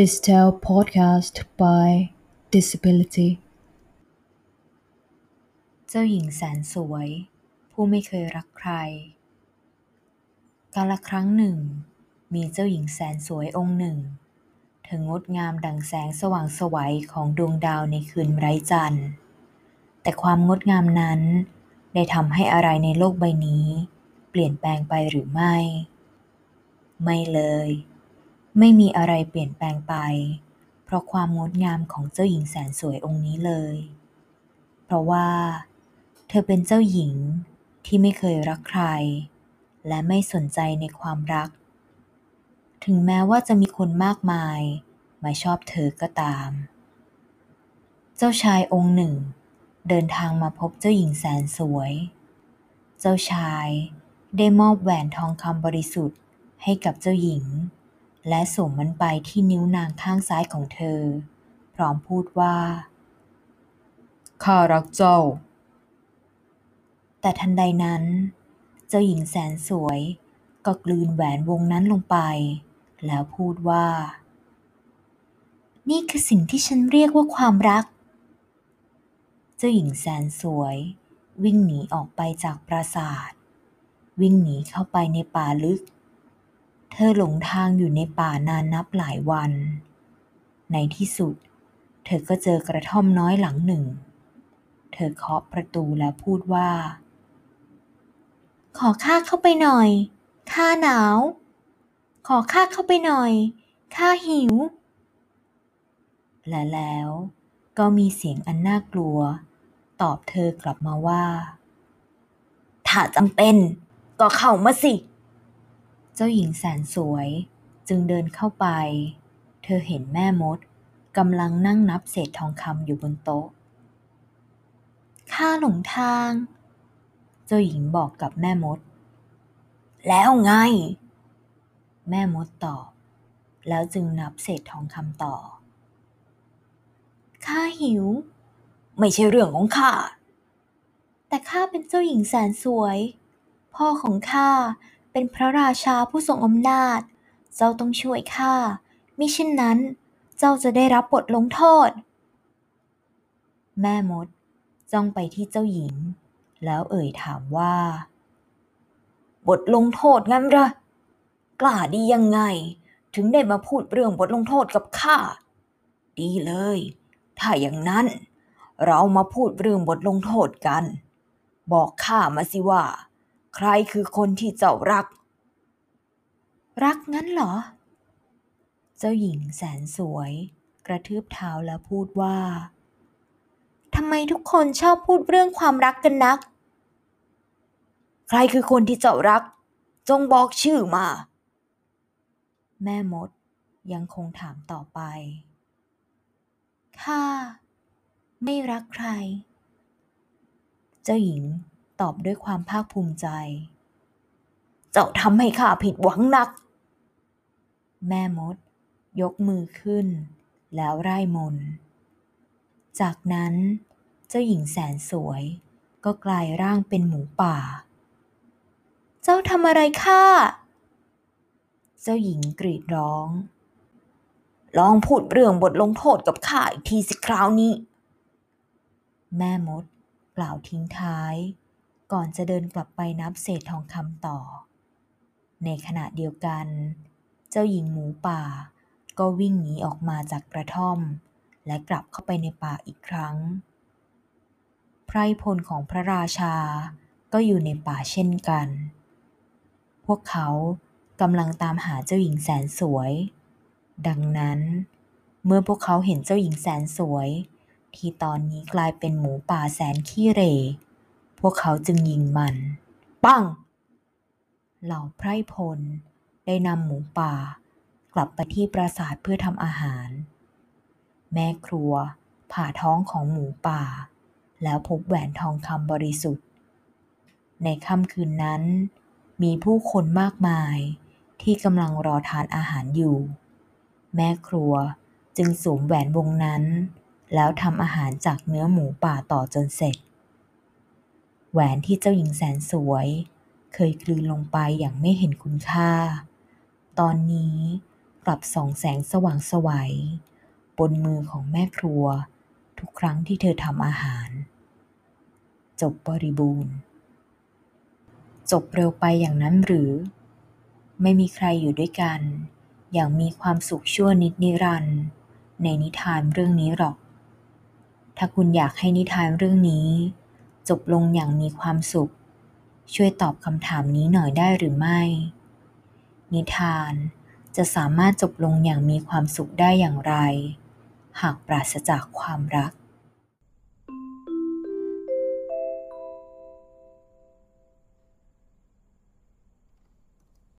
This Tale podcast by Disability เจ้าหญิงแสนสวย ผู้ไม่เคยรักใคร กาลครั้งหนึ่ง มีเจ้าหญิงแสนสวยองค์หนึ่ง เธองดงามดังแสงสว่างสวัยของดวงดาวในคืนไร้จันทร์ แต่ความงดงามนั้น ได้ทำให้อะไรในโลกใบนี้ เปลี่ยนแปลงไปหรือไม่ ไม่เลย ไม่มีอะไรเปลี่ยนแปลงไป เพราะความงดงามของเจ้าหญิงแสนสวยองค์นี้เลย เพราะว่า เธอเป็นเจ้าหญิงที่ไม่เคยรักใคร และไม่สนใจในความรัก ถึงแม้ว่าจะมีคนมากมายมาชอบเธอก็ตาม เจ้าชายองค์หนึ่ง เดินทางมาพบเจ้าหญิงแสนสวย เจ้าชายได้มอบแหวนทองคำบริสุทธิ์ให้กับเจ้าหญิง และสวมมันไปที่นิ้วนางข้างซ้ายของเธอ พร้อมพูดว่า ข้ารักเจ้า แต่ทันใดนั้น เจ้าหญิงแสนสวย ก็กลืนแหวนวงนั้นลงไป แล้วพูดว่า นี่คือสิ่งที่ฉันเรียกว่าความรัก เจ้าหญิงแสนสวย วิ่งหนีออกไปจากปราสาท วิ่งหนีเข้าไปในป่าลึก เธอหลงทางอยู่ในป่านานนับหลายวัน ในที่สุด เธอก็เจอกระท่อมน้อยหลังหนึ่ง เธอเคาะประตูแล้วพูดว่า ขอข้าเข้าไปหน่อย ข้าหนาว ขอข้าเข้าไปหน่อย ข้าหิว และแล้วก็มีเสียงอันน่ากลัว ตอบเธอกลับมาว่า ถ้าจำเป็นก็เข้ามาสิ เจ้าหญิงแสนสวยจึงเดินเข้าไป เธอเห็นแม่มดกำลังนั่งนับเศษทองคำอยู่บนโต๊ะ ข้าหลงทาง เจ้าหญิงบอกกับแม่มด แล้วไง แม่มดตอบ แล้วจึงนับเศษทองคำต่อ ข้าหิว ไม่ใช่เรื่องของข้า แต่ข้าเป็นเจ้าหญิงแสนสวย พ่อของข้า เป็นพระราชาผู้ทรงอำนาจ เจ้าต้องช่วยข้ามิเช่นนั้น เจ้าจะได้รับบทลงโทษ แม่มดจ้องไปที่เจ้าหญิง แล้วเอ่ยถามว่า บทลงโทษงั้นเหรอกล้าดียังไง ถึงได้มาพูดเรื่องบทลงโทษกับข้าดีเลย ถ้าอย่างนั้น เรามาพูดเรื่องบทลงโทษกัน บอกข้ามาสิว่า ใครคือคนที่เจ้ารัก รักงั้นเหรอ เจ้าหญิงแสนสวย กระทืบเท้าแล้วพูดว่าทำไมทุกคนชอบพูดเรื่องความรักกันนัก ใครคือคนที่เจ้ารัก จงบอกชื่อมา แม่มดยังคงถามต่อไป ข้า ไม่รักใคร เจ้าหญิง ตอบด้วยความภาคภูมิใจ เจ้าทำให้ข้าผิดหวังนัก แม่มด ยกมือขึ้น แล้วไร่มน จากนั้นเจ้าหญิงแสนสวย ก็กลายร่างเป็นหมูป่า เจ้าทำอะไรข้า เจ้าหญิงกรีดร้อง ลองพูดเรื่องบทลงโทษกับข้าอีกทีสิคราวนี้ แม่มดกล่าวทิ้งท้าย ก่อนจะเดินกลับไปนับเศษทองคำต่อ ในขณะเดียวกัน เจ้าหญิงหมูป่า ก็วิ่งหนีออกมาจากกระท่อม และกลับเข้าไปในป่าอีกครั้ง ไพรพลของพระราชาก็อยู่ในป่าเช่นกัน พวกเขากำลังตามหาเจ้าหญิงแสนสวย ดังนั้น เมื่อพวกเขาเห็นเจ้าหญิงแสนสวย ที่ตอนนี้กลายเป็นหมูป่าแสนขี้เหร่ พวกเขาจึงยิงมัน ปัง เหล่าไพรพลได้นำหมูป่า กลับไปที่ปราสาทเพื่อทำอาหาร แม่ครัวผ่าท้องของหมูป่า แล้วพบแหวนทองคำบริสุทธิ์ ในค่ำคืนนั้น มีผู้คนมากมายที่กำลังรอทานอาหารอยู่ แม่ครัวจึงสวมแหวนวงนั้น แล้วทำอาหารจากเนื้อหมูป่าต่อจนเสร็จ แหวนที่เจ้าหญิงแสนสวย เคยกลืนลงไปอย่างไม่เห็นคุณค่า ตอนนี้กลับส่องแสงสว่างสวัย บนมือของแม่ครัว ทุกครั้งที่เธอทำอาหาร จบบริบูรณ์ จบเร็วไปอย่างนั้นหรือ ไม่มีใครอยู่ด้วยกัน อย่างมีความสุขชั่วนิดนิรันดร์ในนิทานเรื่องนี้หรอก ถ้าคุณอยากให้นิทานเรื่องนี้ จบลงอย่างมีความสุข ช่วยตอบคำถามนี้หน่อยได้หรือไม่ นิทานจะสามารถจบลงอย่างมีความสุขได้อย่างไร หากปราศจากความรัก